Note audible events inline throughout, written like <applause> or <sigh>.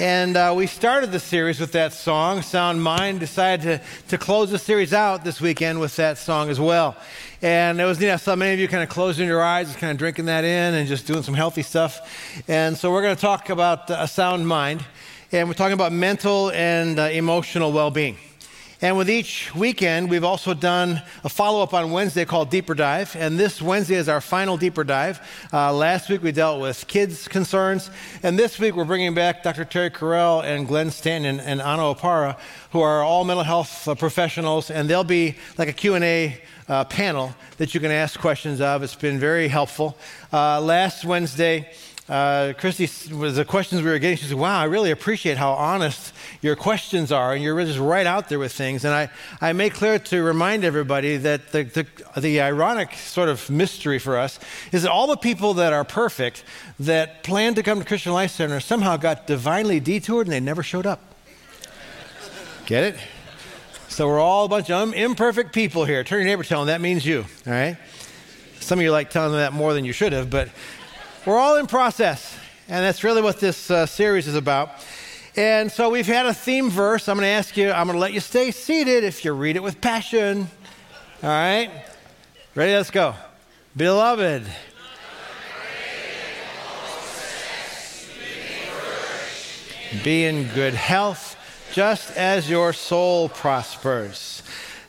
And uh, we started the series with that song, Sound Mind. Decided to, to close the series out this weekend with that song as well. And it was neat. I saw many of you kind of closing your eyes, just kind of drinking that in and just doing some healthy stuff. And so we're going to talk about a sound mind. And we're talking about mental and uh, emotional well being. And with each weekend, we've also done a follow up on Wednesday called Deeper Dive. And this Wednesday is our final deeper dive. Uh, last week we dealt with kids' concerns. And this week we're bringing back Dr. Terry Carell and Glenn Stanton and Anna Opara, who are all mental health uh, professionals. And they'll be like a Q&A uh, panel that you can ask questions of. It's been very helpful. Uh, last Wednesday, uh, Christy was the questions we were getting. She said, "Wow, I really appreciate how honest your questions are, and you're just right out there with things." And I, I made clear to remind everybody that the, the, the ironic sort of mystery for us is that all the people that are perfect that planned to come to Christian Life Center somehow got divinely detoured and they never showed up. Get it? So we're all a bunch of imperfect people here. Turn your neighbor, tell them that means you. All right. Some of you like telling them that more than you should have, but we're all in process, and that's really what this uh, series is about. And so we've had a theme verse. I'm going to ask you, I'm going to let you stay seated if you read it with passion. All right? Ready? Let's go. Beloved. Be in good health, just as your soul prospers.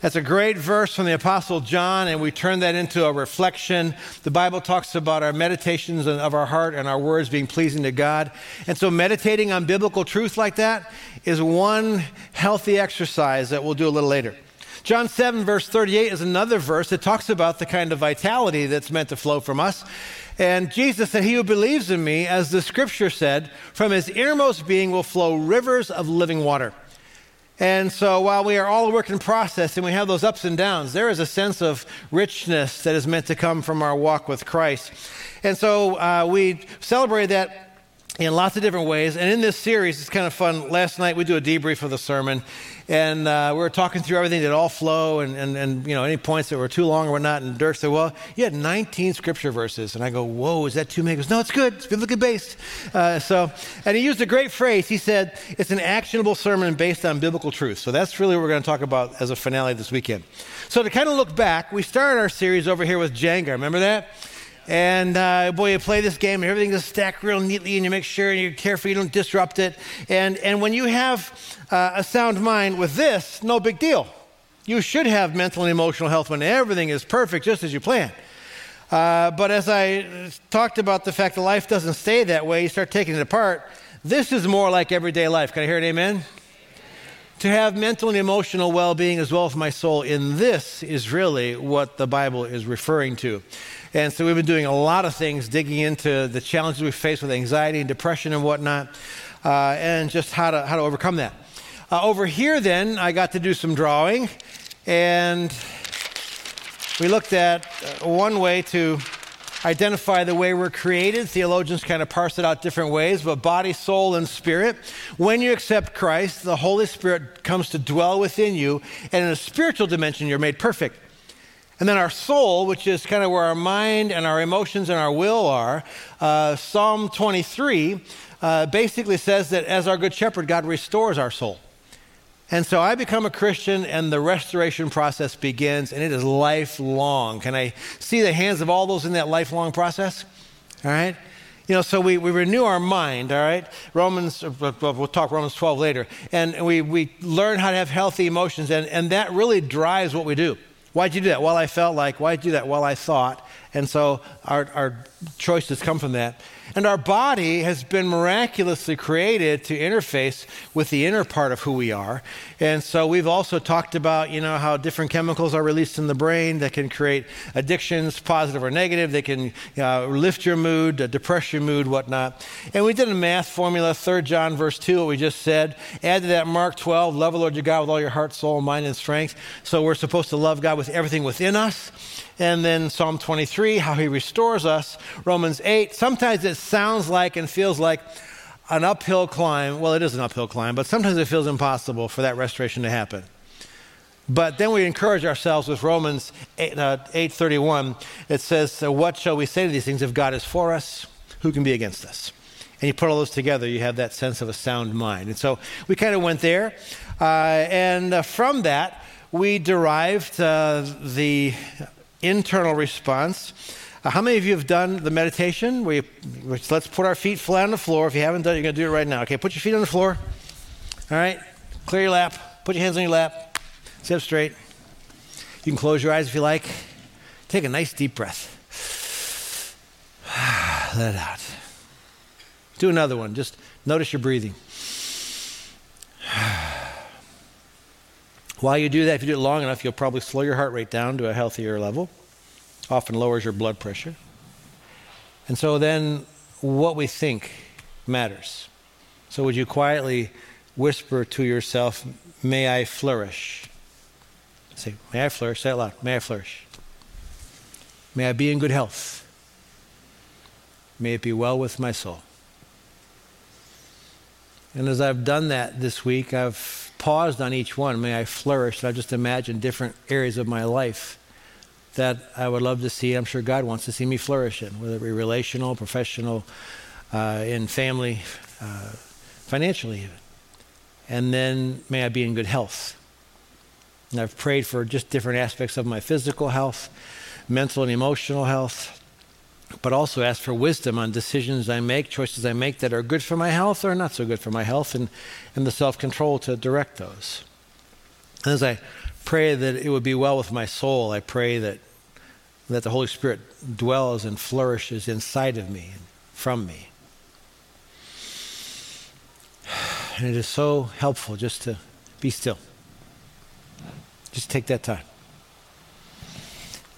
That's a great verse from the Apostle John, and we turn that into a reflection. The Bible talks about our meditations of our heart and our words being pleasing to God. And so, meditating on biblical truth like that is one healthy exercise that we'll do a little later. John 7, verse 38 is another verse that talks about the kind of vitality that's meant to flow from us. And Jesus said, He who believes in me, as the scripture said, from his innermost being will flow rivers of living water. And so while we are all a work in process and we have those ups and downs, there is a sense of richness that is meant to come from our walk with Christ. And so uh, we celebrate that in lots of different ways. And in this series, it's kind of fun. Last night we do a debrief of the sermon, and uh, we were talking through everything. Did all flow, and, and, and you know any points that were too long or whatnot. And Dirk said, "Well, you had 19 scripture verses," and I go, "Whoa, is that too many?" He goes, "No, it's good. It's biblically based." Uh, so, and he used a great phrase. He said, "It's an actionable sermon based on biblical truth." So that's really what we're going to talk about as a finale this weekend. So to kind of look back, we started our series over here with Jenga. Remember that? And uh, boy, you play this game and everything is stacked real neatly, and you make sure and you're careful you don't disrupt it. And, and when you have uh, a sound mind with this, no big deal. You should have mental and emotional health when everything is perfect, just as you plan. Uh, but as I talked about the fact that life doesn't stay that way, you start taking it apart. This is more like everyday life. Can I hear an amen? To have mental and emotional well being as well as my soul in this is really what the Bible is referring to. And so we've been doing a lot of things, digging into the challenges we face with anxiety and depression and whatnot, uh, and just how to, how to overcome that. Uh, over here, then, I got to do some drawing, and we looked at uh, one way to identify the way we're created. Theologians kind of parse it out different ways, but body, soul, and spirit. When you accept Christ, the Holy Spirit comes to dwell within you, and in a spiritual dimension, you're made perfect. And then our soul, which is kind of where our mind and our emotions and our will are, uh, Psalm 23 uh, basically says that as our good shepherd, God restores our soul. And so I become a Christian, and the restoration process begins, and it is lifelong. Can I see the hands of all those in that lifelong process? All right? You know, so we, we renew our mind, all right? Romans, uh, we'll talk Romans 12 later. And we, we learn how to have healthy emotions, and, and that really drives what we do. Why'd you do that? Well, I felt like. Why'd you do that? Well, I thought. And so our, our choices come from that. And our body has been miraculously created to interface with the inner part of who we are. And so we've also talked about, you know, how different chemicals are released in the brain that can create addictions, positive or negative. They can uh, lift your mood, uh, depress your mood, whatnot. And we did a math formula, 3 John verse 2, what we just said. Add to that Mark 12, love the Lord your God with all your heart, soul, mind, and strength. So we're supposed to love God with everything within us. And then Psalm 23, how he restores us. Romans 8, sometimes it sounds like and feels like an uphill climb. Well, it is an uphill climb, but sometimes it feels impossible for that restoration to happen. But then we encourage ourselves with Romans 8, uh, 8.31. It says, so what shall we say to these things? If God is for us, who can be against us? and you put all those together, you have that sense of a sound mind. And so we kind of went there. Uh, and uh, from that, we derived uh, the internal response. Uh, how many of you have done the meditation? We, let's put our feet flat on the floor. If you haven't done it, you're going to do it right now. Okay, put your feet on the floor. All right, clear your lap. Put your hands on your lap. Sit up straight. You can close your eyes if you like. Take a nice deep breath. <sighs> Let it out. Do another one. Just notice your breathing. <sighs> While you do that, if you do it long enough, you'll probably slow your heart rate down to a healthier level. Often lowers your blood pressure. And so then what we think matters. So would you quietly whisper to yourself, May I flourish? Say, May I flourish? Say it loud. May I flourish? May I be in good health. May it be well with my soul. And as I've done that this week, I've paused on each one. May I flourish. I've just imagined different areas of my life that I would love to see. I'm sure God wants to see me flourish in, whether it be relational, professional, uh, in family, uh, financially even. And then may I be in good health. And I've prayed for just different aspects of my physical health, mental and emotional health, but also ask for wisdom on decisions I make, choices I make that are good for my health or not so good for my health, and, and the self control to direct those. And as I pray that it would be well with my soul, I pray that, that the Holy Spirit dwells and flourishes inside of me and from me. And it is so helpful just to be still. Just take that time.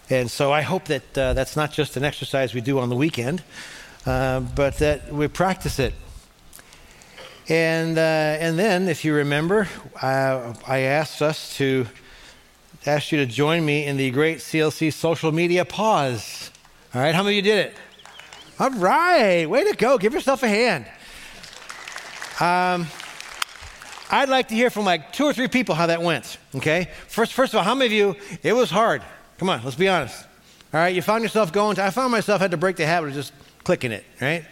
And so I hope that uh, that's not just an exercise we do on the weekend, uh, but that we practice it. And, uh, and then, if you remember, I asked us to ask you to join me in the great CLC social media pause. All right, how many of you did it? All right, way to go. Give yourself a hand. Um, I'd like to hear from like two or three people how that went. Okay. First, first of all, how many of you? It was hard. Come on, let's be honest. All right, you found yourself going to. I found myself had to break the habit of just clicking it. Right.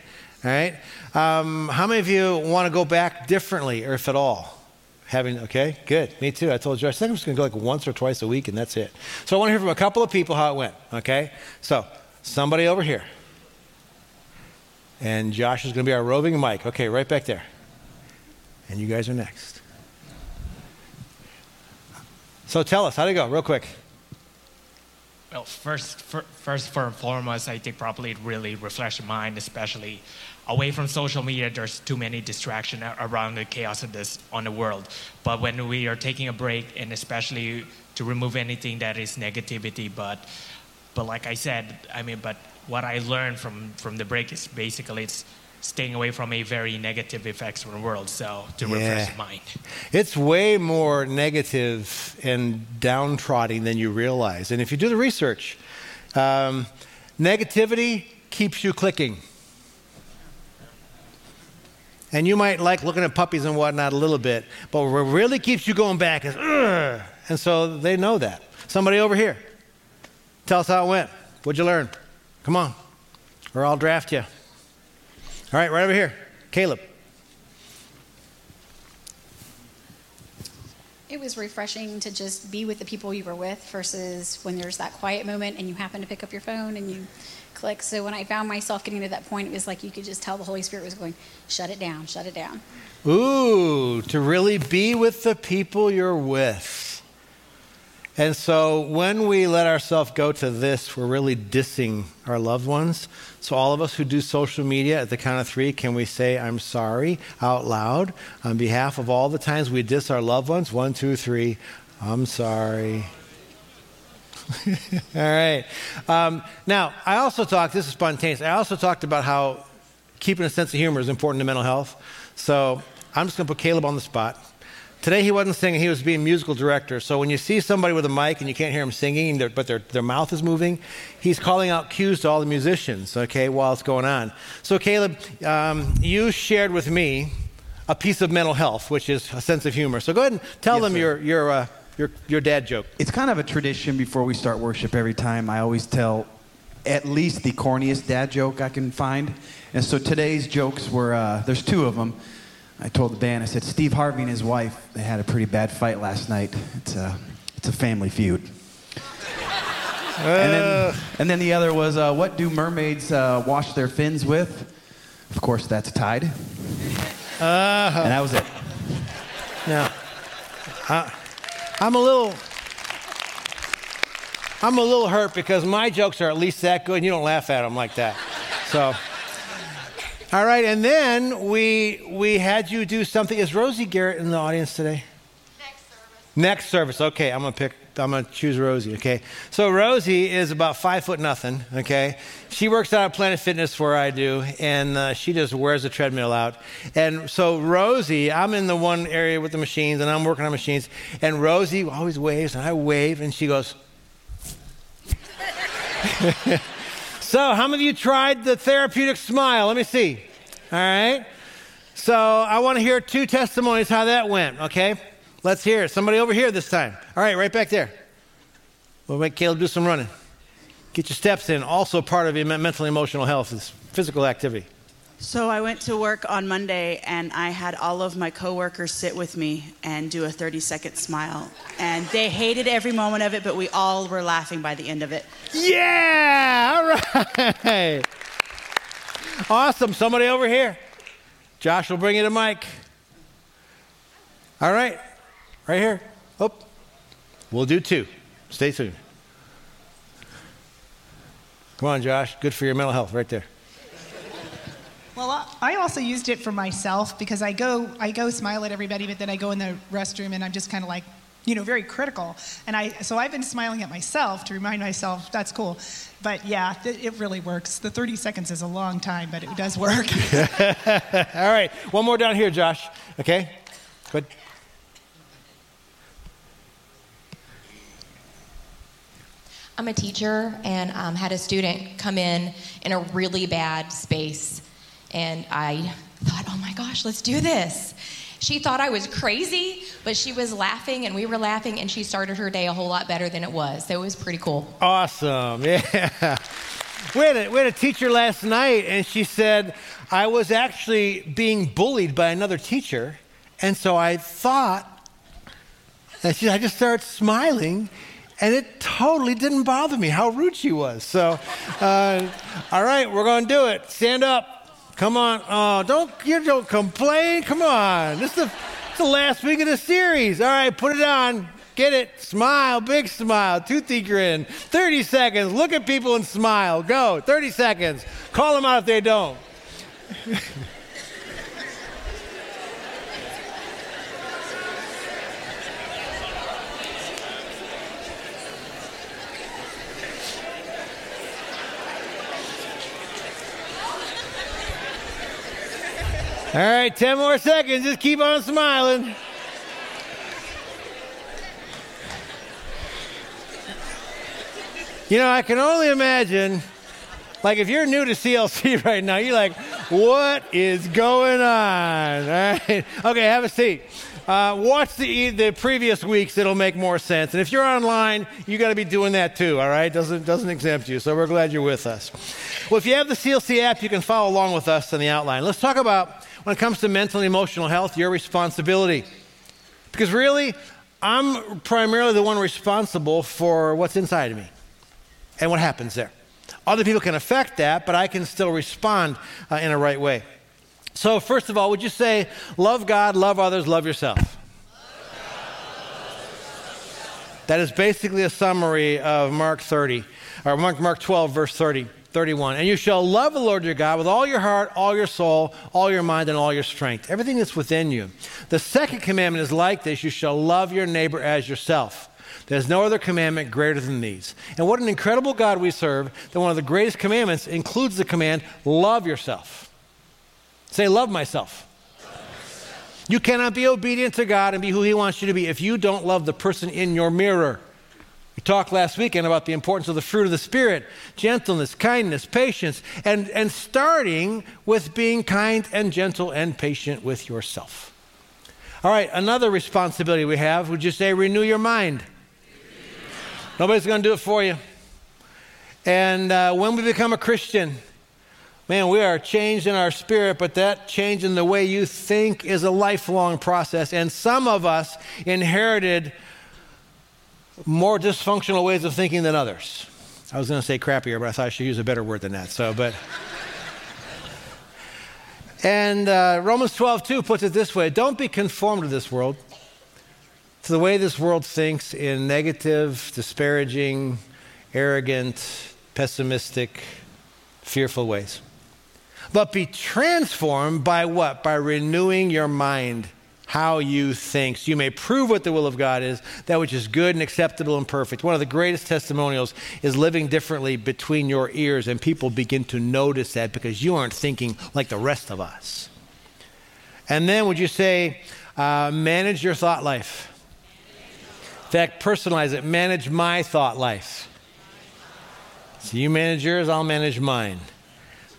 All right. Um, how many of you want to go back differently, or if at all? Having okay, good. Me too. I told you I think I'm just going to go like once or twice a week, and that's it. So I want to hear from a couple of people how it went. Okay. So somebody over here, and Josh is going to be our roving mic. Okay, right back there. And you guys are next. So tell us, how'd it go, real quick? Well, first, for, first and foremost, I think probably it really reflects your mind, especially away from social media. There's too many distractions around the chaos of this on the world. But when we are taking a break, and especially to remove anything that is negativity, but, but like I said, I mean, but what I learned from from the break is basically it's staying away from a very negative the world. So to yeah. refresh the mind. It's way more negative and downtrodden than you realize. And if you do the research, um, negativity keeps you clicking. And you might like looking at puppies and whatnot a little bit, but what really keeps you going back is, Ugh! and so they know that. Somebody over here, tell us how it went. What'd you learn? Come on, or I'll draft you. All right, right over here. Caleb. It was refreshing to just be with the people you were with versus when there's that quiet moment and you happen to pick up your phone and you click. So when I found myself getting to that point, it was like you could just tell the Holy Spirit was going, shut it down, shut it down. Ooh, to really be with the people you're with. And so when we let ourselves go to this, we're really dissing our loved ones. So, all of us who do social media at the count of three, can we say, I'm sorry out loud on behalf of all the times we diss our loved ones? One, two, three. I'm sorry. <laughs> all right. Um, now, I also talked, this is spontaneous, I also talked about how keeping a sense of humor is important to mental health. So, I'm just going to put Caleb on the spot. Today he wasn't singing, he was being musical director. So when you see somebody with a mic and you can't hear them singing, but their, their mouth is moving, he's calling out cues to all the musicians, okay, while it's going on. So, Caleb, um, you shared with me a piece of mental health, which is a sense of humor. So go ahead and tell yes, them your, your, uh, your, your dad joke. It's kind of a tradition before we start worship every time. I always tell at least the corniest dad joke I can find. And so today's jokes were uh, there's two of them. I told the band, I said, Steve Harvey and his wife, they had a pretty bad fight last night. It's a, it's a family feud. and, then, and then the other was, uh, what do mermaids uh, wash their fins with? Of course, that's Tide. Uh-huh. And that was it. Now, I, I'm a little. I'm a little hurt because my jokes are at least that good, and you don't laugh at them like that. So, all right, and then we we had you do something. Is Rosie Garrett in the audience today? Next service. Next service. Okay, I'm gonna pick. I'm gonna choose Rosie. Okay. So Rosie is about five foot nothing. Okay. She works out at Planet Fitness where I do, and uh, she just wears the treadmill out. And so Rosie, I'm in the one area with the machines, and I'm working on machines. And Rosie always waves, and I wave, and she goes. <laughs> so, how many of you tried the therapeutic smile? Let me see. All right. So, I want to hear two testimonies how that went, okay? Let's hear it. Somebody over here this time. All right, right back there. We'll make Caleb do some running. Get your steps in. Also, part of your mental and emotional health is physical activity. So I went to work on Monday and I had all of my coworkers sit with me and do a 30 second smile. And they hated every moment of it, but we all were laughing by the end of it. Yeah! All right. Awesome. Somebody over here. Josh will bring you the mic. All right. Right here. Oh. We'll do two. Stay tuned. Come on, Josh. Good for your mental health right there. Well, I also used it for myself because I go, I go smile at everybody, but then I go in the restroom and I'm just kind of like, you know, very critical. And I, so I've been smiling at myself to remind myself that's cool. But yeah, th- it really works. The 30 seconds is a long time, but it does work. <laughs> All right. One more down here, Josh. Okay? Good. I'm a teacher and um, had a student come in in a really bad space. And I thought, oh my gosh, let's do this. She thought I was crazy, but she was laughing and we were laughing, and she started her day a whole lot better than it was. So it was pretty cool. Awesome. <laughs> Yeah. We had, a, we had a teacher last night, and she said, I was actually being bullied by another teacher. And so I thought, and she, I just started smiling, and it totally didn't bother me how rude she was. So, uh, all right, we're going to do it. Stand up. Come on. Oh, don't you don't complain. Come on. This is the, it's the last week of the series. All right, put it on. Get it. Smile. Big smile. Toothy grin. 30 seconds. Look at people and smile. Go. 30 seconds. Call them out if they don't. All right, 10 more seconds. Just keep on smiling. You know, I can only imagine, like, if you're new to CLC <laughs> right now, you're like, what is going on? All right. Okay, have a seat. Uh, watch the, the previous weeks, it'll make more sense. And if you're online, you got to be doing that too, all right? Doesn't, doesn't exempt you. So we're glad you're with us. Well, if you have the CLC app, you can follow along with us in the outline. Let's talk about when it comes to mental and emotional health, your responsibility. Because really, I'm primarily the one responsible for what's inside of me and what happens there. Other people can affect that, but I can still respond uh, in a right way. So, first of all, would you say, love God, love others, love yourself? That is basically a summary of Mark 30, or Mark, Mark 12, verse 30. 31. And you shall love the Lord your God with all your heart, all your soul, all your mind, and all your strength. Everything that's within you. The second commandment is like this you shall love your neighbor as yourself. There's no other commandment greater than these. And what an incredible God we serve that one of the greatest commandments includes the command love yourself. Say, love myself. You cannot be obedient to God and be who He wants you to be if you don't love the person in your mirror. We talked last weekend about the importance of the fruit of the Spirit gentleness, kindness, patience, and, and starting with being kind and gentle and patient with yourself. All right, another responsibility we have would you say renew your mind? Nobody's going to do it for you. And uh, when we become a Christian, man, we are changed in our spirit, but that change in the way you think is a lifelong process. And some of us inherited more dysfunctional ways of thinking than others. I was going to say crappier, but I thought I should use a better word than that. So, but. and uh, Romans 12, 2 puts it this way Don't be conformed to this world, to the way this world thinks in negative, disparaging, arrogant, pessimistic, fearful ways. But be transformed by what? By renewing your mind how you think. So you may prove what the will of God is, that which is good and acceptable and perfect. One of the greatest testimonials is living differently between your ears, and people begin to notice that because you aren't thinking like the rest of us. And then would you say, uh, manage your thought life? In fact, personalize it. Manage my thought life. So you manage yours, I'll manage mine.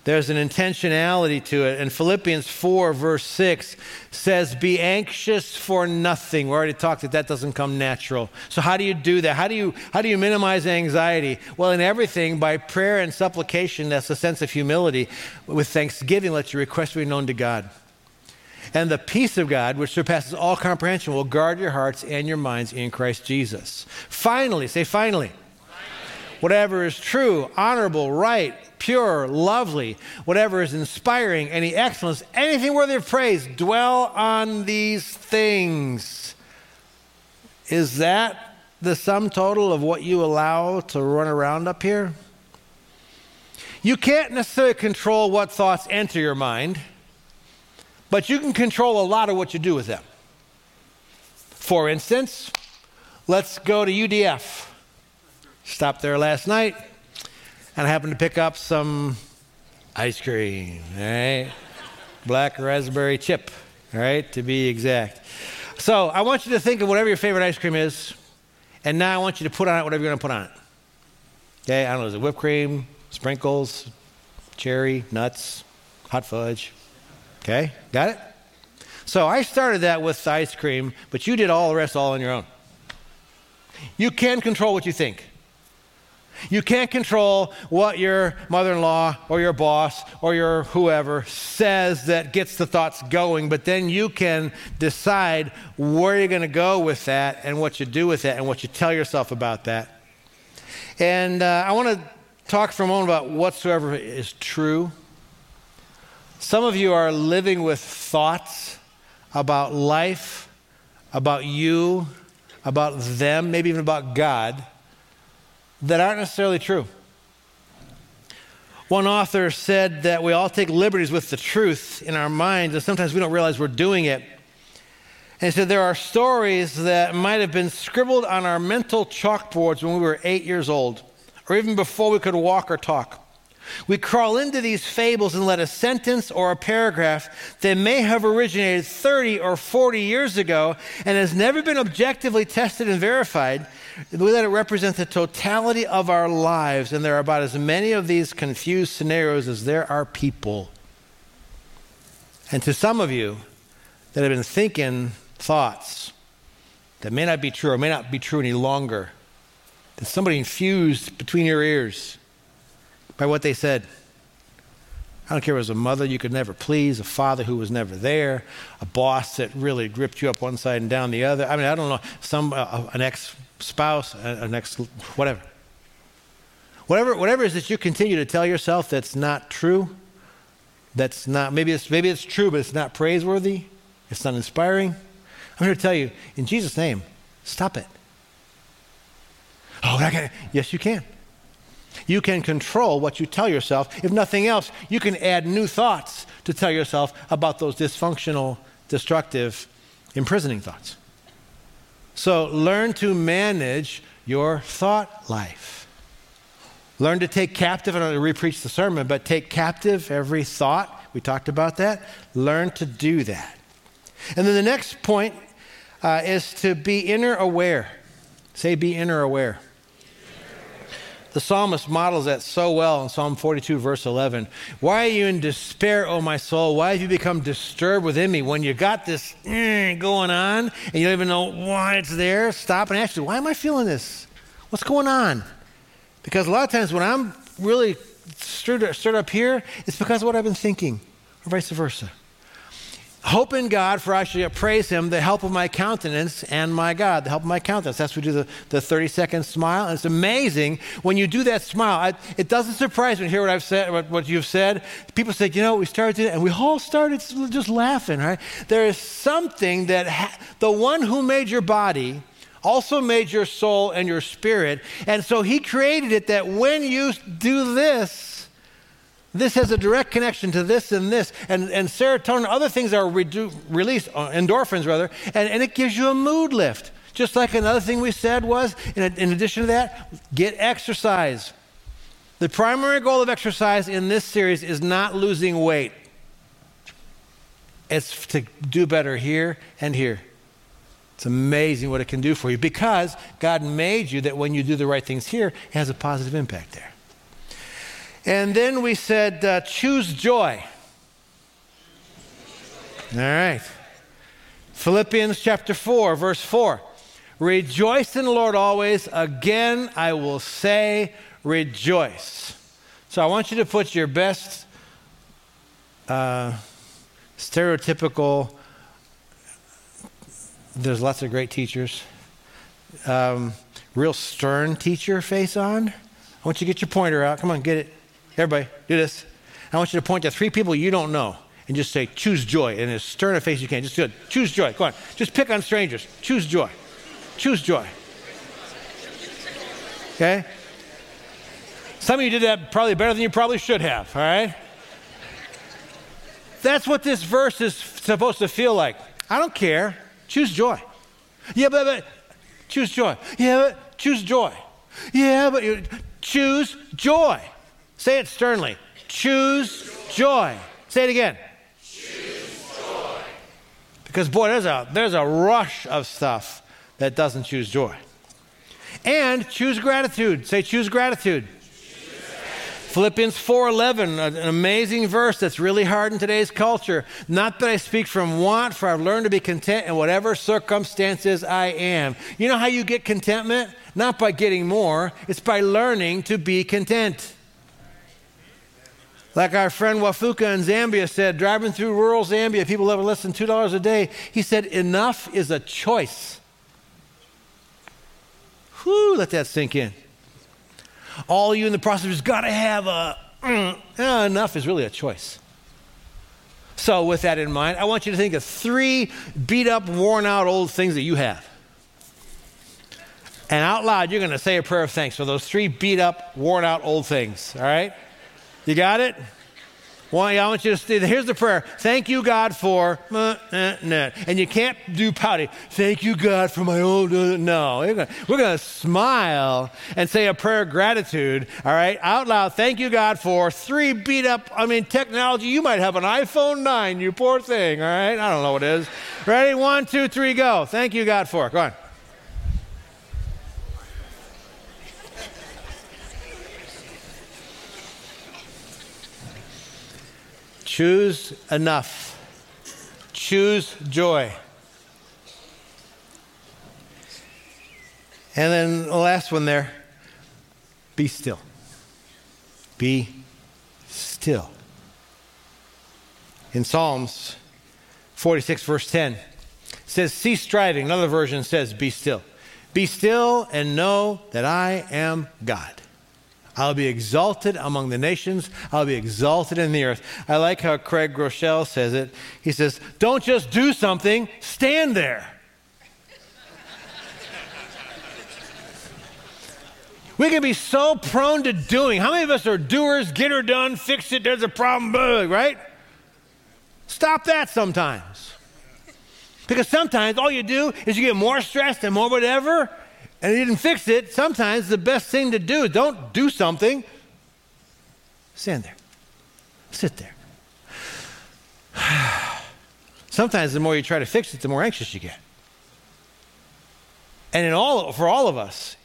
There's an intentionality to it. And Philippians 4, verse 6 says, Be anxious for nothing. We already talked that that doesn't come natural. So, how do you do that? How do you, how do you minimize anxiety? Well, in everything, by prayer and supplication, that's a sense of humility. With thanksgiving, let your requests be known to God. And the peace of God, which surpasses all comprehension, will guard your hearts and your minds in Christ Jesus. Finally, say finally. Whatever is true, honorable, right, pure, lovely, whatever is inspiring, any excellence, anything worthy of praise, dwell on these things. Is that the sum total of what you allow to run around up here? You can't necessarily control what thoughts enter your mind, but you can control a lot of what you do with them. For instance, let's go to UDF. Stopped there last night and I happened to pick up some ice cream, right? Black raspberry chip, right? to be exact. So I want you to think of whatever your favorite ice cream is, and now I want you to put on it whatever you're going to put on it. Okay, I don't know, is it whipped cream, sprinkles, cherry, nuts, hot fudge? Okay, got it? So I started that with ice cream, but you did all the rest all on your own. You can control what you think. You can't control what your mother in law or your boss or your whoever says that gets the thoughts going, but then you can decide where you're going to go with that and what you do with that and what you tell yourself about that. And uh, I want to talk for a moment about whatsoever is true. Some of you are living with thoughts about life, about you, about them, maybe even about God that aren't necessarily true. One author said that we all take liberties with the truth in our minds, and sometimes we don't realize we're doing it. And he said there are stories that might have been scribbled on our mental chalkboards when we were eight years old, or even before we could walk or talk. We crawl into these fables and let a sentence or a paragraph that may have originated 30 or 40 years ago and has never been objectively tested and verified, we let it represent the totality of our lives. And there are about as many of these confused scenarios as there are people. And to some of you that have been thinking thoughts that may not be true or may not be true any longer, that somebody infused between your ears by what they said. I don't care if it was a mother you could never please, a father who was never there, a boss that really gripped you up one side and down the other. I mean, I don't know, some uh, an ex spouse, an ex whatever. Whatever, whatever is that you continue to tell yourself that's not true, that's not maybe it's maybe it's true, but it's not praiseworthy, it's not inspiring. I'm here to tell you, in Jesus' name, stop it. Oh, I yes, you can. You can control what you tell yourself. If nothing else, you can add new thoughts to tell yourself about those dysfunctional, destructive, imprisoning thoughts. So learn to manage your thought life. Learn to take captive, I don't want to repreach the sermon, but take captive every thought. We talked about that. Learn to do that. And then the next point uh, is to be inner aware. Say, be inner aware. The psalmist models that so well in Psalm 42, verse 11. Why are you in despair, O my soul? Why have you become disturbed within me? When you got this mm, going on and you don't even know why it's there, stop and ask you, why am I feeling this? What's going on? Because a lot of times when I'm really stirred, stirred up here, it's because of what I've been thinking, or vice versa. Hope in God, for I shall praise Him, the help of my countenance and my God, the help of my countenance. That's what we do the, the 30 second smile. And it's amazing when you do that smile. I, it doesn't surprise me to hear what I've said, what, what you've said. People say, you know, we started to, and we all started just laughing, right? There is something that ha- the one who made your body also made your soul and your spirit. And so He created it that when you do this, this has a direct connection to this and this, and, and serotonin, other things are redu- released, uh, endorphins rather, and, and it gives you a mood lift. Just like another thing we said was, in, in addition to that, get exercise. The primary goal of exercise in this series is not losing weight, it's to do better here and here. It's amazing what it can do for you because God made you that when you do the right things here, it has a positive impact there. And then we said, uh, choose joy. All right. Philippians chapter 4, verse 4. Rejoice in the Lord always. Again, I will say, rejoice. So I want you to put your best uh, stereotypical, there's lots of great teachers, um, real stern teacher face on. I want you to get your pointer out. Come on, get it. Everybody, do this. I want you to point to three people you don't know and just say, choose joy. And as stern a face you can. Just do it. Choose joy. Go on. Just pick on strangers. Choose joy. Choose joy. Okay? Some of you did that probably better than you probably should have, all right? That's what this verse is supposed to feel like. I don't care. Choose joy. Yeah, but, but choose joy. Yeah, but choose joy. Yeah, but choose joy. Say it sternly. Choose joy. Say it again. Choose joy. Because boy, there's a there's a rush of stuff that doesn't choose joy. And choose gratitude. Say choose gratitude. Philippians 4:11, an amazing verse that's really hard in today's culture. Not that I speak from want, for I've learned to be content in whatever circumstances I am. You know how you get contentment? Not by getting more, it's by learning to be content. Like our friend Wafuka in Zambia said, driving through rural Zambia, people live less than $2 a day. He said, enough is a choice. Whew, let that sink in. All you in the process has got to have a, mm, enough is really a choice. So, with that in mind, I want you to think of three beat up, worn out old things that you have. And out loud, you're going to say a prayer of thanks for those three beat up, worn out old things, all right? You got it? Well, I want you to stay. Here's the prayer. Thank you, God, for uh, uh, nah. and you can't do pouty. Thank you, God, for my old. Uh, no, we're going to smile and say a prayer of gratitude. All right, out loud. Thank you, God, for three beat up. I mean, technology. You might have an iPhone nine. You poor thing. All right, I don't know what it is. Ready? One, two, three, go. Thank you, God, for. Go on. Choose enough. Choose joy. And then the last one there be still. Be still. In Psalms 46, verse 10, says, Cease striving. Another version says, Be still. Be still and know that I am God. I'll be exalted among the nations. I'll be exalted in the earth. I like how Craig Groeschel says it. He says, Don't just do something, stand there. we can be so prone to doing. How many of us are doers, get her done, fix it, there's a problem, bug, right? Stop that sometimes. Because sometimes all you do is you get more stressed and more whatever, and he didn't fix it, sometimes the best thing to do, don't do something, stand there, sit there. <sighs> sometimes the more you try to fix it, the more anxious you get. And in all, for all of us,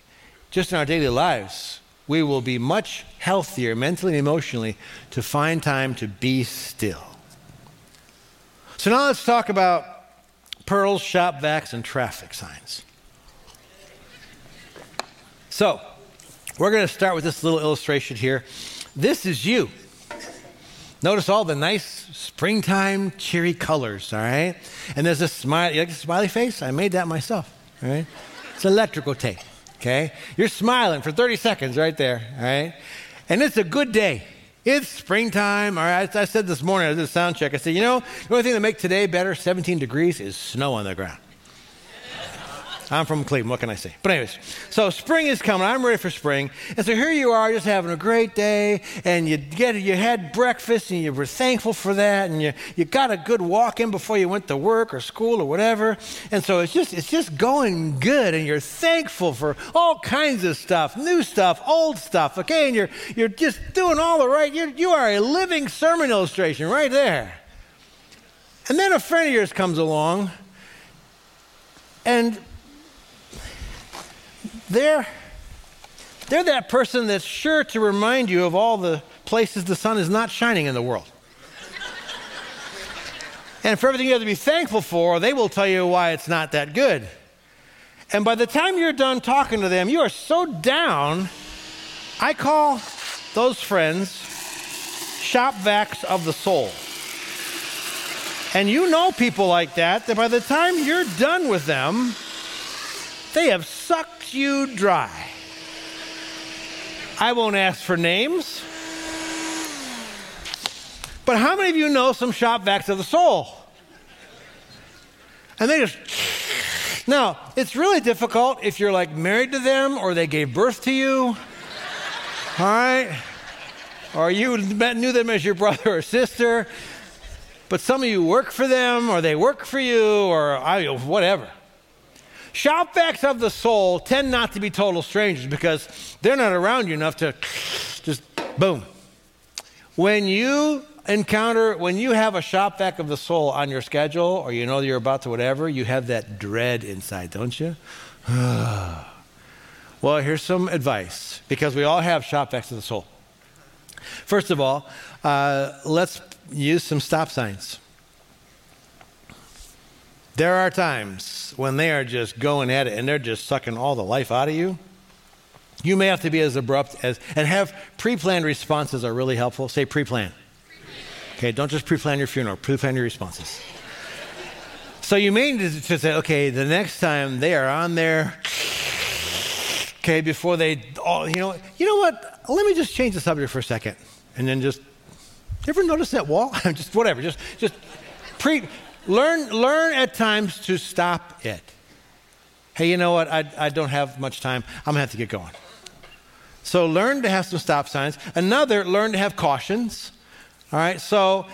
just in our daily lives, we will be much healthier mentally and emotionally to find time to be still. So now let's talk about pearls, shop vacs, and traffic signs. So, We're going to start with this little illustration here. This is you. Notice all the nice springtime cheery colors, all right? And there's a smile, you like a smiley face? I made that myself, all right? It's electrical tape, okay? You're smiling for 30 seconds right there, all right? And it's a good day. It's springtime, all right? I said this morning, I did a sound check. I said, you know, the only thing that makes today better, 17 degrees, is snow on the ground. I'm from Cleveland. What can I say? But, anyways, so spring is coming. I'm ready for spring. And so here you are, just having a great day, and you get you had breakfast, and you were thankful for that, and you, you got a good walk in before you went to work or school or whatever. And so it's just it's just going good, and you're thankful for all kinds of stuff, new stuff, old stuff. Okay, and you're you're just doing all the right. You're, you are a living sermon illustration right there. And then a friend of yours comes along, and they're, they're that person that's sure to remind you of all the places the sun is not shining in the world. and for everything you have to be thankful for, they will tell you why it's not that good. And by the time you're done talking to them, you are so down. I call those friends shop vacs of the soul. And you know people like that, that by the time you're done with them, they have sucked you dry. I won't ask for names. But how many of you know some shop vacs of the soul? And they just. Now, it's really difficult if you're like married to them or they gave birth to you. All right? Or you knew them as your brother or sister. But some of you work for them or they work for you or I, whatever. Shop vacs of the soul tend not to be total strangers because they're not around you enough to <sniffs> just boom. When you encounter, when you have a shop vac of the soul on your schedule or you know you're about to whatever, you have that dread inside, don't you? <sighs> well, here's some advice because we all have shop vacs of the soul. First of all, uh, let's use some stop signs. There are times when they are just going at it and they're just sucking all the life out of you. You may have to be as abrupt as, and have pre planned responses are really helpful. Say pre plan. Okay, don't just pre plan your funeral, pre plan your responses. So you may need to say, okay, the next time they are on there, okay, before they, all, you know, you know what? Let me just change the subject for a second, and then just, ever notice that wall? <laughs> just whatever, just, just pre, Learn, learn at times to stop it. Hey, you know what? I, I don't have much time. I'm going to have to get going. So learn to have some stop signs. Another, learn to have cautions. All right, so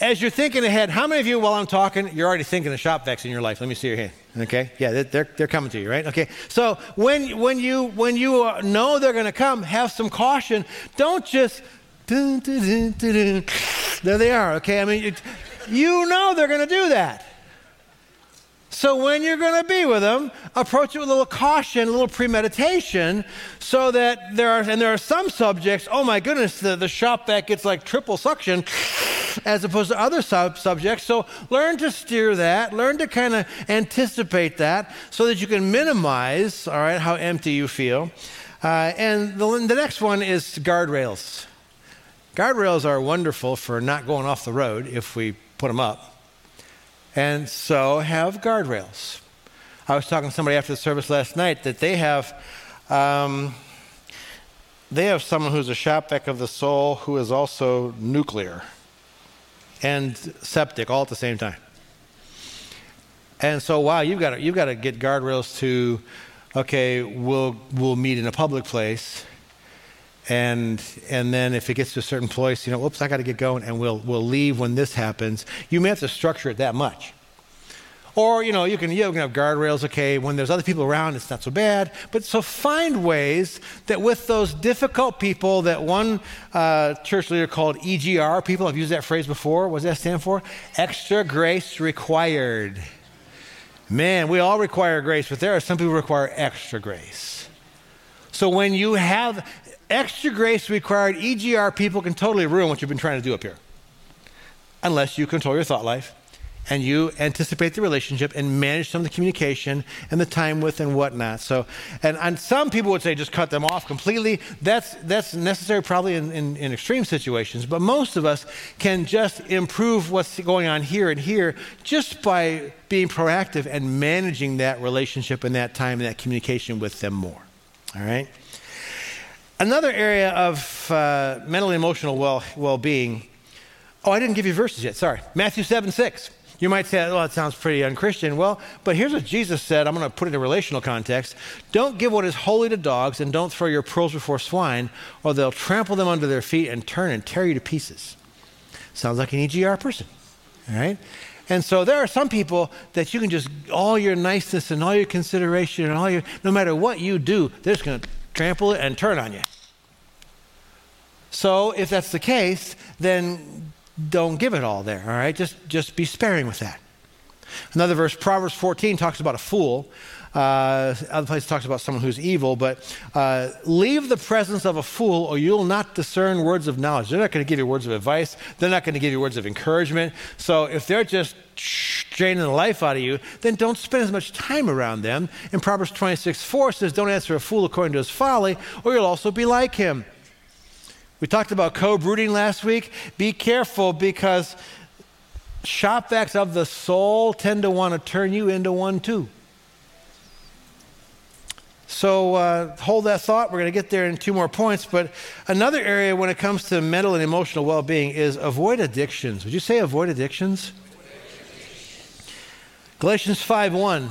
as you're thinking ahead, how many of you, while I'm talking, you're already thinking of shop vacs in your life? Let me see your hand. Okay, yeah, they're, they're coming to you, right? Okay, so when, when you, when you uh, know they're going to come, have some caution. Don't just, dun, dun, dun, there they are, okay? I mean, it, you know they're going to do that. So when you're going to be with them, approach it with a little caution, a little premeditation, so that there are, and there are some subjects, oh my goodness, the, the shop vac gets like triple suction as opposed to other sub- subjects. So learn to steer that, learn to kind of anticipate that so that you can minimize, all right, how empty you feel. Uh, and the, the next one is guardrails. Guardrails are wonderful for not going off the road if we put them up. And so have guardrails. I was talking to somebody after the service last night that they have. Um, they have someone who's a shop vac of the soul who is also nuclear and septic all at the same time. And so, wow, you've got to, you've got to get guardrails to, okay, we'll, we'll meet in a public place and and then if it gets to a certain place, you know, oops, I got to get going, and we'll we'll leave when this happens. You may have to structure it that much. Or, you know, you can, you can have guardrails, okay, when there's other people around, it's not so bad. But so find ways that with those difficult people that one uh, church leader called EGR, people I've used that phrase before. What does that stand for? Extra grace required. Man, we all require grace, but there are some people who require extra grace. So when you have extra grace required EGR people can totally ruin what you've been trying to do up here. Unless you control your thought life, and you anticipate the relationship and manage some of the communication and the time with and whatnot. So, and, and some people would say just cut them off completely. That's, that's necessary probably in, in, in extreme situations, but most of us can just improve what's going on here and here just by being proactive and managing that relationship and that time and that communication with them more. All right? Another area of uh, mental and emotional well, well-being. Oh, I didn't give you verses yet. Sorry. Matthew 7 6. You might say, well, that sounds pretty unchristian. Well, but here's what Jesus said. I'm going to put it in a relational context. Don't give what is holy to dogs, and don't throw your pearls before swine, or they'll trample them under their feet and turn and tear you to pieces. Sounds like an EGR person, all right? And so there are some people that you can just, all your niceness and all your consideration and all your, no matter what you do, they're just going to trample it and turn on you. So if that's the case, then don't give it all there, all right? Just, just be sparing with that. Another verse, Proverbs 14, talks about a fool. Uh, other place talks about someone who's evil, but uh, leave the presence of a fool, or you'll not discern words of knowledge. They're not going to give you words of advice. They're not going to give you words of encouragement. So if they're just draining the life out of you, then don't spend as much time around them. And Proverbs 26, 4 says, Don't answer a fool according to his folly, or you'll also be like him. We talked about co brooding last week. Be careful because shop vacs of the soul tend to want to turn you into one too. So uh, hold that thought. We're going to get there in two more points. But another area when it comes to mental and emotional well being is avoid addictions. Would you say avoid addictions? Galatians 5 1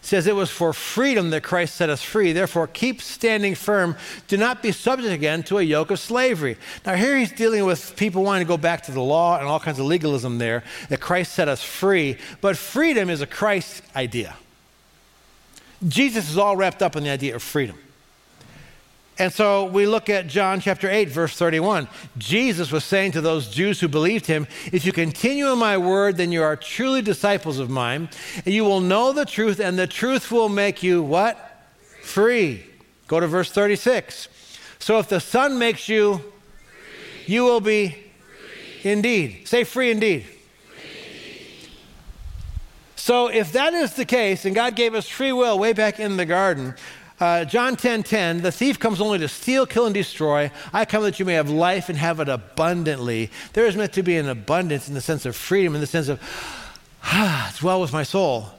says it was for freedom that Christ set us free. Therefore, keep standing firm. Do not be subject again to a yoke of slavery. Now, here he's dealing with people wanting to go back to the law and all kinds of legalism there, that Christ set us free. But freedom is a Christ idea. Jesus is all wrapped up in the idea of freedom. And so we look at John chapter 8, verse 31. Jesus was saying to those Jews who believed him, If you continue in my word, then you are truly disciples of mine, and you will know the truth, and the truth will make you what? Free. Go to verse 36. So if the Son makes you, free. you will be free. indeed. Say free indeed. So if that is the case, and God gave us free will way back in the garden, uh, John 10 10, the thief comes only to steal, kill, and destroy. I come that you may have life and have it abundantly. There is meant to be an abundance in the sense of freedom, in the sense of, ah, it's well with my soul.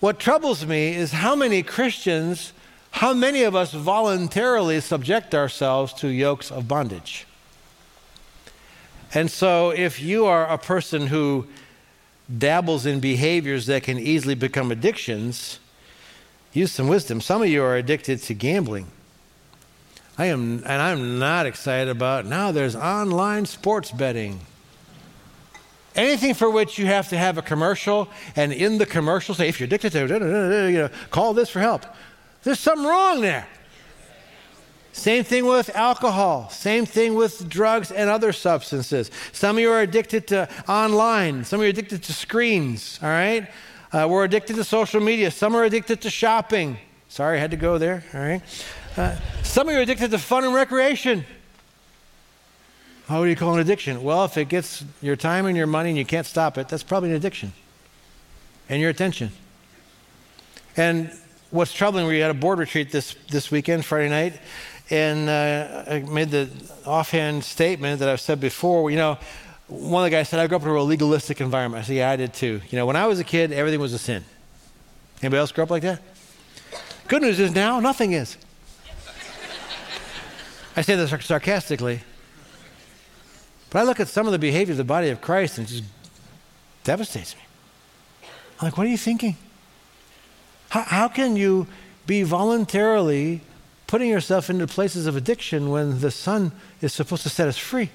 What troubles me is how many Christians, how many of us voluntarily subject ourselves to yokes of bondage. And so, if you are a person who dabbles in behaviors that can easily become addictions, use some wisdom. Some of you are addicted to gambling. I am, and I'm not excited about now there's online sports betting. Anything for which you have to have a commercial, and in the commercial say, if you're addicted to it, you know, call this for help. There's something wrong there. Same thing with alcohol. Same thing with drugs and other substances. Some of you are addicted to online. Some of you are addicted to screens, all right? Uh, we're addicted to social media. Some are addicted to shopping. Sorry, I had to go there. All right. Uh, some of you are addicted to fun and recreation. How do you call an addiction? Well, if it gets your time and your money and you can't stop it, that's probably an addiction. And your attention. And what's troubling, we had a board retreat this, this weekend, Friday night, and uh, I made the offhand statement that I've said before. You know, one of the guys said, I grew up in a real legalistic environment. I said, Yeah, I did too. You know, when I was a kid, everything was a sin. Anybody else grow up like that? Good news is now, nothing is. I say this sarcastically. But I look at some of the behavior of the body of Christ and it just devastates me. I'm like, what are you thinking? How, how can you be voluntarily putting yourself into places of addiction when the Son is supposed to set us free?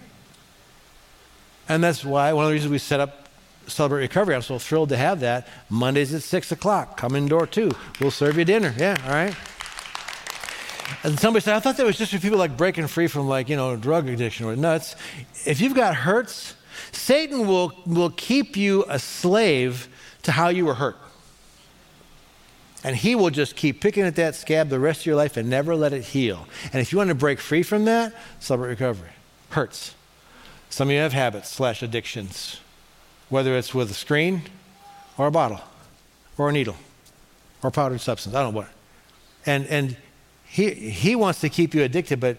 And that's why one of the reasons we set up Celebrate Recovery. I'm so thrilled to have that. Mondays at 6 o'clock. Come in door two. We'll serve you dinner. Yeah, all right. And somebody said, I thought that was just for people like breaking free from like, you know, drug addiction or nuts. If you've got hurts, Satan will, will keep you a slave to how you were hurt. And he will just keep picking at that scab the rest of your life and never let it heal. And if you want to break free from that, celebrate recovery. Hurts. Some of you have habits slash addictions. whether it's with a screen or a bottle or a needle or powdered substance. I don't know what. And, and he, he wants to keep you addicted, but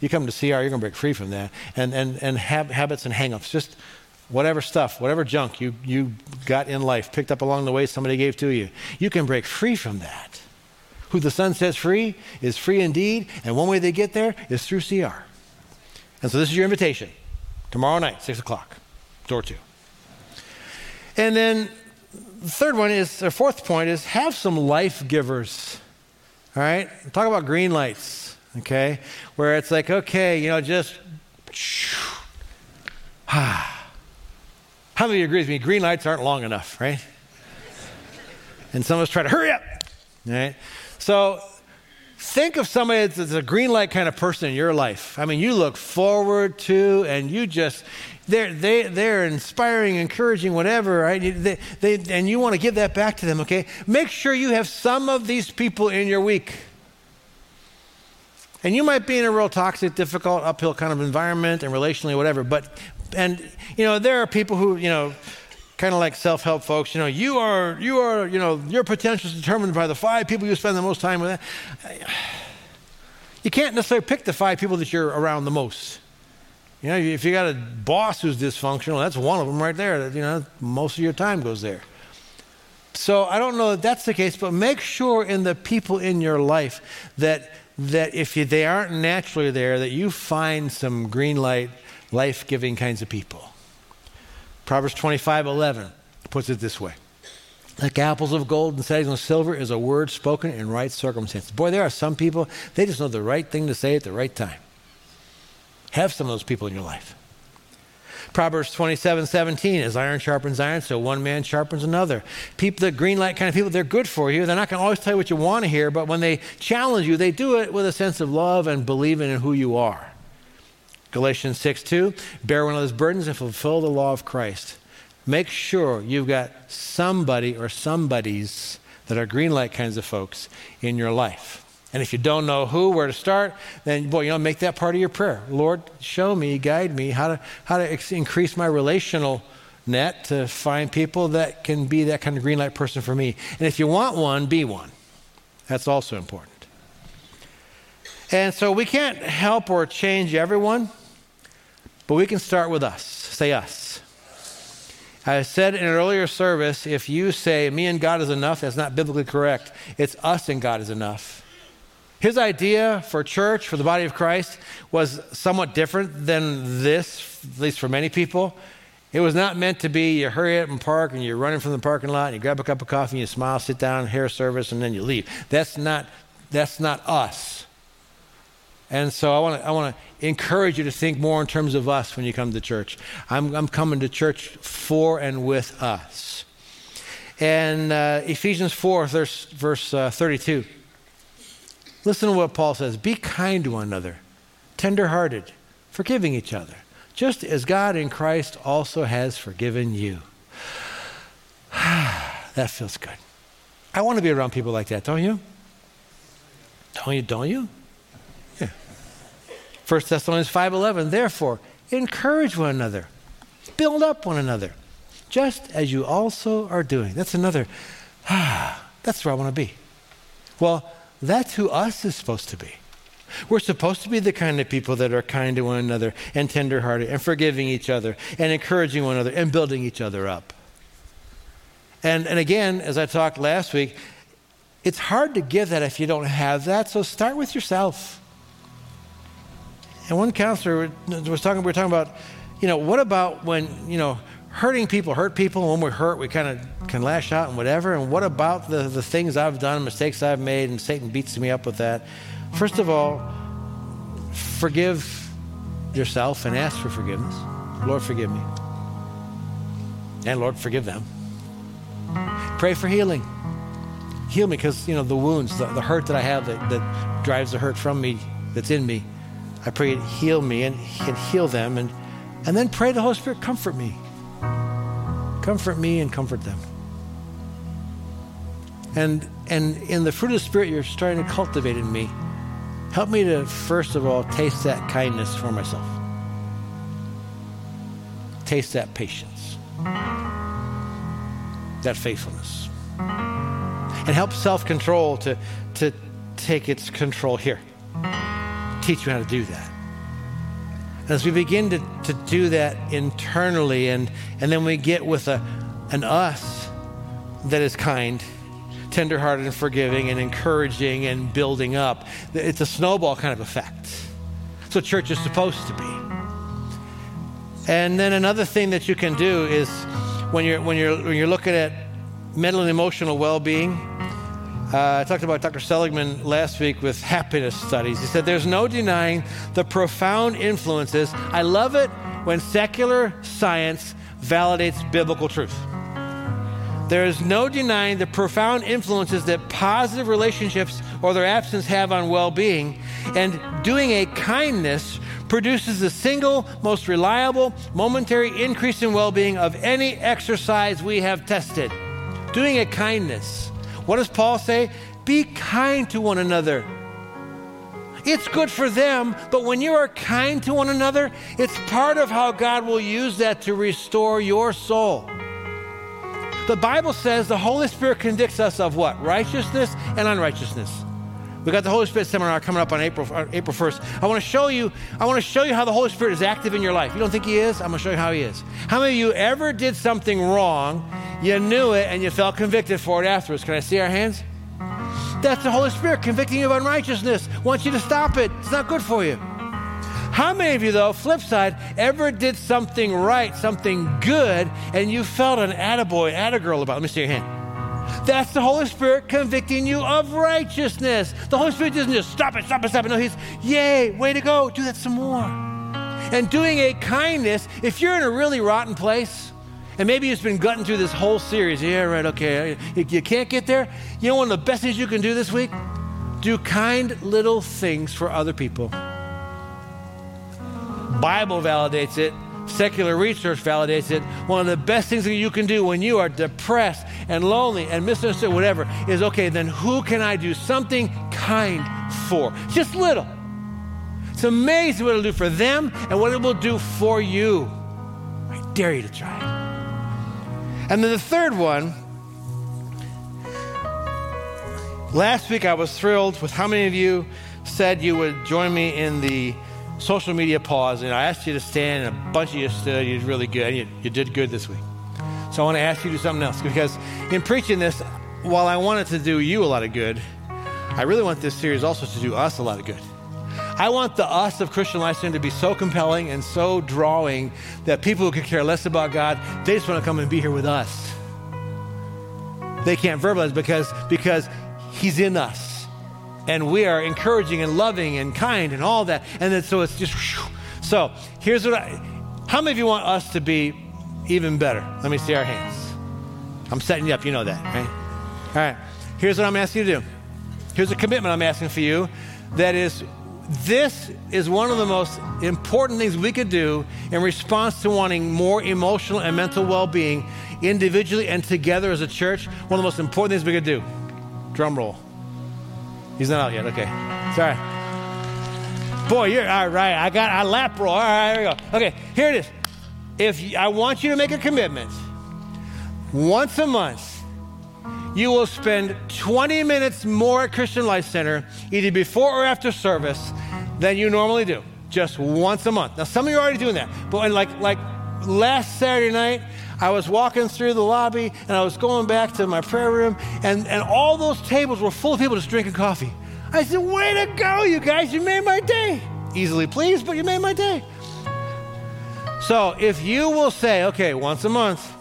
you come to CR, you're going to break free from that. And, and, and have habits and hangups, just whatever stuff, whatever junk you, you got in life, picked up along the way, somebody gave to you, you can break free from that. Who the Son sets free is free indeed, and one way they get there is through CR. And so this is your invitation. Tomorrow night, 6 o'clock, door two. And then the third one is, or fourth point is have some life givers. All right? Talk about green lights, okay? Where it's like, okay, you know, just. <sighs> Ah, How many of you agree with me? Green lights aren't long enough, right? And some of us try to hurry up, right? So think of somebody that's a green light kind of person in your life. I mean, you look forward to and you just, they're, they, they're inspiring, encouraging, whatever, right? They, they, and you want to give that back to them, okay? Make sure you have some of these people in your week. And you might be in a real toxic, difficult, uphill kind of environment and relationally, whatever. But, and, you know, there are people who, you know, kind of like self-help folks, you know, you are, you are, you know, your potential is determined by the five people you spend the most time with. You can't necessarily pick the five people that you're around the most. You know, if you got a boss who's dysfunctional, that's one of them right there. You know, most of your time goes there. So I don't know that that's the case, but make sure in the people in your life that that if you, they aren't naturally there, that you find some green light, life-giving kinds of people. Proverbs 25, 11 puts it this way. Like apples of gold and settings of silver is a word spoken in right circumstances. Boy, there are some people, they just know the right thing to say at the right time. Have some of those people in your life. Proverbs 27 17, as iron sharpens iron, so one man sharpens another. People, the green light kind of people, they're good for you. They're not going to always tell you what you want to hear, but when they challenge you, they do it with a sense of love and believing in who you are. Galatians 6 2, bear one another's burdens and fulfill the law of Christ. Make sure you've got somebody or somebodies that are green light kinds of folks in your life. And if you don't know who, where to start, then, boy, you know, make that part of your prayer. Lord, show me, guide me how to, how to ex- increase my relational net to find people that can be that kind of green light person for me. And if you want one, be one. That's also important. And so we can't help or change everyone, but we can start with us. Say us. I said in an earlier service if you say, me and God is enough, that's not biblically correct. It's us and God is enough. His idea for church, for the body of Christ, was somewhat different than this, at least for many people. It was not meant to be you hurry up and park and you're running from the parking lot and you grab a cup of coffee and you smile, sit down, hair service, and then you leave. That's not, that's not us. And so I want to I want to encourage you to think more in terms of us when you come to church. I'm, I'm coming to church for and with us. And uh, Ephesians 4, verse, verse uh, 32. Listen to what Paul says Be kind to one another, tenderhearted, forgiving each other, just as God in Christ also has forgiven you. <sighs> that feels good. I want to be around people like that, don't you? Don't you? Don't you? Yeah. 1 Thessalonians 5:11 Therefore, encourage one another. Build up one another, just as you also are doing. That's another ah, that's where I want to be. Well, that's who us is supposed to be. We're supposed to be the kind of people that are kind to one another and tenderhearted and forgiving each other and encouraging one another and building each other up. And, and again, as I talked last week, it's hard to give that if you don't have that, so start with yourself. And one counselor was talking, we were talking about, you know, what about when, you know, hurting people hurt people. And when we're hurt, we kind of can lash out and whatever. And what about the, the things I've done, mistakes I've made, and Satan beats me up with that? First of all, forgive yourself and ask for forgiveness. Lord, forgive me. And Lord, forgive them. Pray for healing. Heal me because, you know, the wounds, the, the hurt that I have that, that drives the hurt from me, that's in me. I pray it heal me and, and heal them. And, and then pray the Holy Spirit comfort me. Comfort me and comfort them. And, and in the fruit of the Spirit you're starting to cultivate in me, help me to, first of all, taste that kindness for myself. Taste that patience. that faithfulness. And help self control to, to take its control here. Teach you how to do that. As we begin to, to do that internally, and, and then we get with a, an us that is kind, tenderhearted, and forgiving, and encouraging, and building up, it's a snowball kind of effect. That's what church is supposed to be. And then another thing that you can do is when you're, when you're, when you're looking at mental and emotional well being, uh, I talked about Dr. Seligman last week with happiness studies. He said there's no denying the profound influences. I love it when secular science validates biblical truth. There is no denying the profound influences that positive relationships or their absence have on well being, and doing a kindness produces the single most reliable momentary increase in well being of any exercise we have tested. Doing a kindness. What does Paul say? Be kind to one another. It's good for them, but when you are kind to one another, it's part of how God will use that to restore your soul. The Bible says the Holy Spirit convicts us of what? Righteousness and unrighteousness. We got the Holy Spirit seminar coming up on April, on April 1st. I want to show you, I want to show you how the Holy Spirit is active in your life. You don't think he is? I'm going to show you how he is. How many of you ever did something wrong, you knew it, and you felt convicted for it afterwards? Can I see our hands? That's the Holy Spirit convicting you of unrighteousness. Wants you to stop it. It's not good for you. How many of you, though, flip side, ever did something right, something good, and you felt an attaboy, attagirl about it? Let me see your hand. That's the Holy Spirit convicting you of righteousness. The Holy Spirit doesn't just stop it, stop it, stop it. No, He's, yay, way to go, do that some more. And doing a kindness, if you're in a really rotten place, and maybe it's been gutting through this whole series, yeah, right, okay, you can't get there. You know, one of the best things you can do this week? Do kind little things for other people. Bible validates it Secular research validates it. One of the best things that you can do when you are depressed and lonely and misunderstood, whatever, is okay, then who can I do something kind for? Just little. It's amazing what it'll do for them and what it will do for you. I dare you to try it. And then the third one, last week I was thrilled with how many of you said you would join me in the social media pause, and I asked you to stand, and a bunch of you stood. You did really good. You, you did good this week. So I want to ask you to do something else because in preaching this, while I wanted to do you a lot of good, I really want this series also to do us a lot of good. I want the us of Christian Life to be so compelling and so drawing that people who could care less about God, they just want to come and be here with us. They can't verbalize because because He's in us and we are encouraging and loving and kind and all that. And then so it's just, whew. so here's what I, how many of you want us to be even better? Let me see our hands. I'm setting you up, you know that, right? All right, here's what I'm asking you to do. Here's a commitment I'm asking for you that is, this is one of the most important things we could do in response to wanting more emotional and mental well being individually and together as a church. One of the most important things we could do. Drum roll. He's not out yet. Okay. Sorry. Boy, you're all right. I got a lap roll. All right, here we go. Okay, here it is. If you, I want you to make a commitment, once a month, you will spend 20 minutes more at Christian Life Center, either before or after service, than you normally do. Just once a month. Now, some of you are already doing that, but like like last Saturday night, I was walking through the lobby and I was going back to my prayer room, and, and all those tables were full of people just drinking coffee. I said, Way to go, you guys, you made my day. Easily pleased, but you made my day. So if you will say, okay, once a month,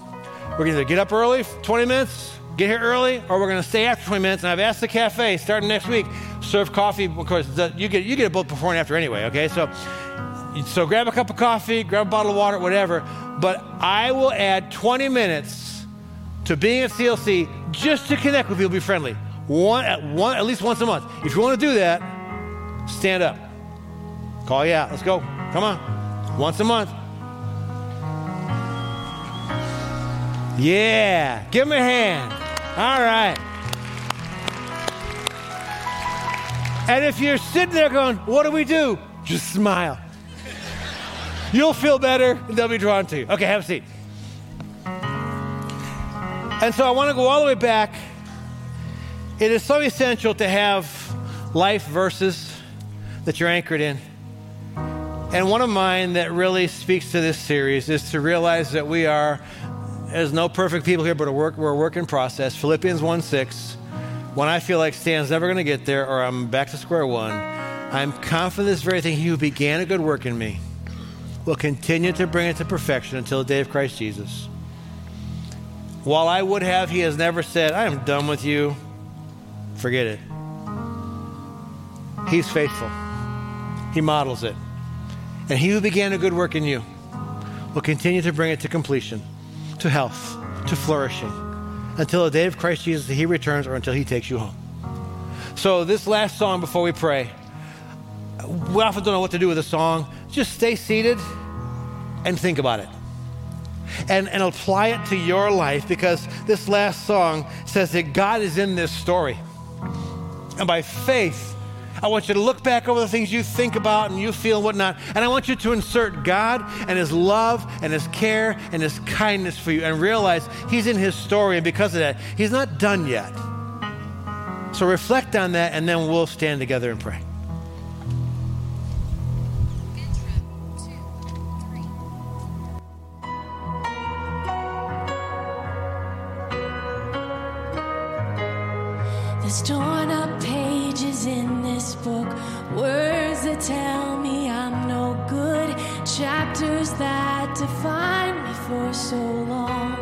we're going to get up early, 20 minutes, get here early, or we're going to stay after 20 minutes. And I've asked the cafe starting next week, serve coffee. Of course, you get you get both before and after anyway. Okay, so so grab a cup of coffee, grab a bottle of water, whatever. But I will add 20 minutes to being at CLC just to connect with people, be friendly. One at one at least once a month. If you want to do that, stand up. Call you out. Let's go. Come on. Once a month. Yeah. Give me a hand. All right. And if you're sitting there going, what do we do? Just smile. You'll feel better, and they'll be drawn to you. Okay, have a seat. And so I want to go all the way back. It is so essential to have life verses that you're anchored in. And one of mine that really speaks to this series is to realize that we are, there's no perfect people here, but a work, we're a work in process. Philippians 1 6. When I feel like Stan's never going to get there or I'm back to square one, I'm confident this very thing, he who began a good work in me will continue to bring it to perfection until the day of Christ Jesus. While I would have, he has never said, I am done with you. Forget it. He's faithful. He models it. And he who began a good work in you will continue to bring it to completion, to health, to flourishing, until the day of Christ Jesus, that he returns or until he takes you home. So, this last song before we pray, we often don't know what to do with a song. Just stay seated and think about it. And, and apply it to your life because this last song says that God is in this story. And by faith, I want you to look back over the things you think about and you feel and whatnot. And I want you to insert God and His love and His care and His kindness for you and realize He's in His story. And because of that, He's not done yet. So reflect on that and then we'll stand together and pray. There's torn up pages in this book, words that tell me I'm no good, chapters that define me for so long.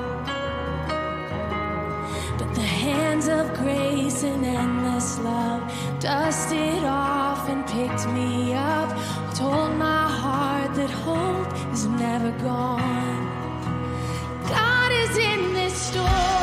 But the hands of grace and endless love dusted off and picked me up, told my heart that hope is never gone. God is in this story.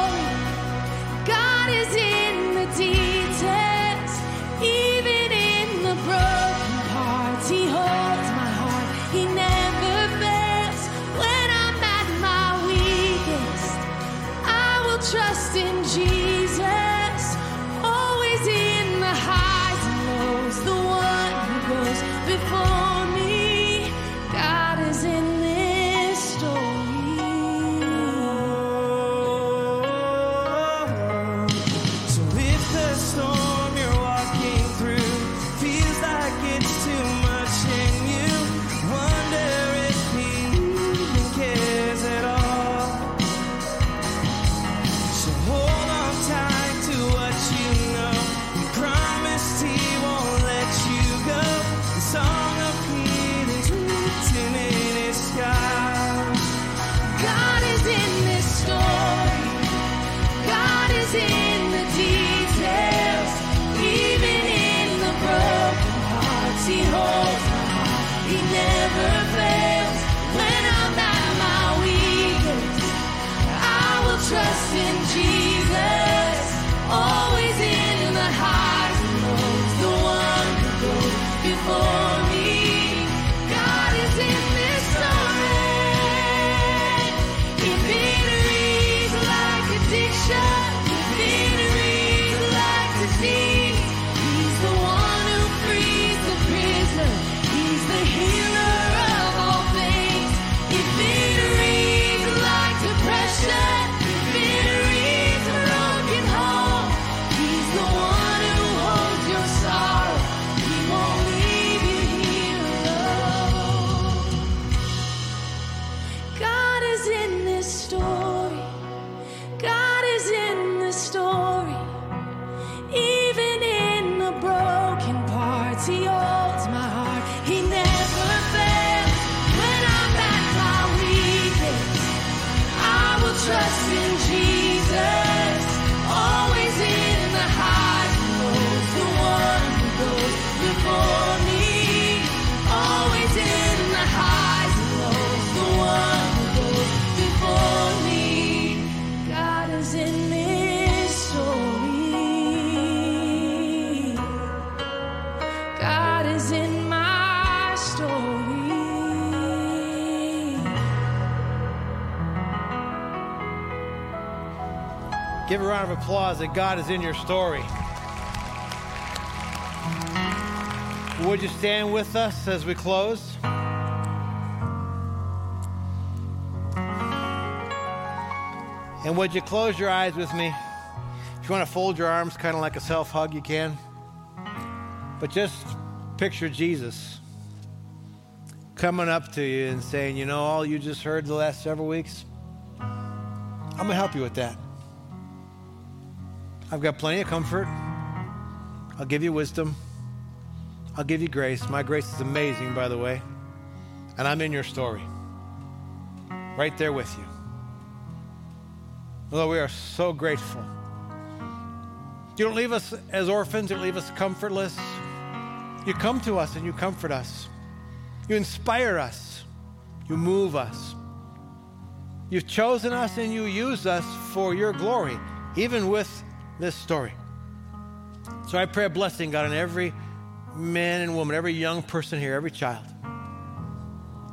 Give a round of applause that God is in your story. Would you stand with us as we close? And would you close your eyes with me? If you want to fold your arms kind of like a self hug, you can. But just picture Jesus coming up to you and saying, You know, all you just heard the last several weeks, I'm going to help you with that. I've got plenty of comfort. I'll give you wisdom. I'll give you grace. My grace is amazing, by the way. And I'm in your story, right there with you. Lord, we are so grateful. You don't leave us as orphans, you don't leave us comfortless. You come to us and you comfort us. You inspire us. You move us. You've chosen us and you use us for your glory, even with this story. So I pray a blessing, God, on every man and woman, every young person here, every child.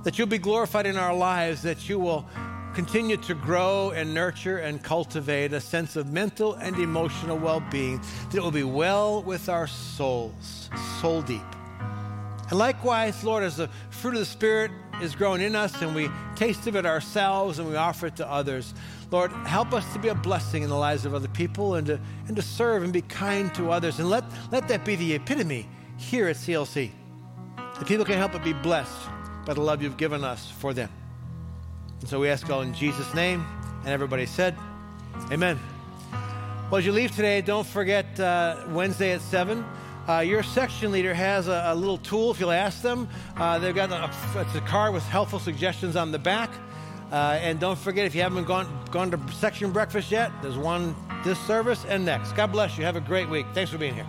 That you'll be glorified in our lives, that you will continue to grow and nurture and cultivate a sense of mental and emotional well being, that it will be well with our souls, soul deep. And likewise, Lord, as the fruit of the Spirit is growing in us and we taste of it ourselves and we offer it to others, Lord, help us to be a blessing in the lives of other people and to, and to serve and be kind to others. And let, let that be the epitome here at CLC. The people can help but be blessed by the love you've given us for them. And so we ask all in Jesus' name. And everybody said, Amen. Well, as you leave today, don't forget uh, Wednesday at 7. Uh, your section leader has a, a, little tool if you'll ask them. Uh, they've got a, it's a card with helpful suggestions on the back. Uh, and don't forget, if you haven't gone, gone to section breakfast yet, there's one this service and next. God bless you. Have a great week. Thanks for being here.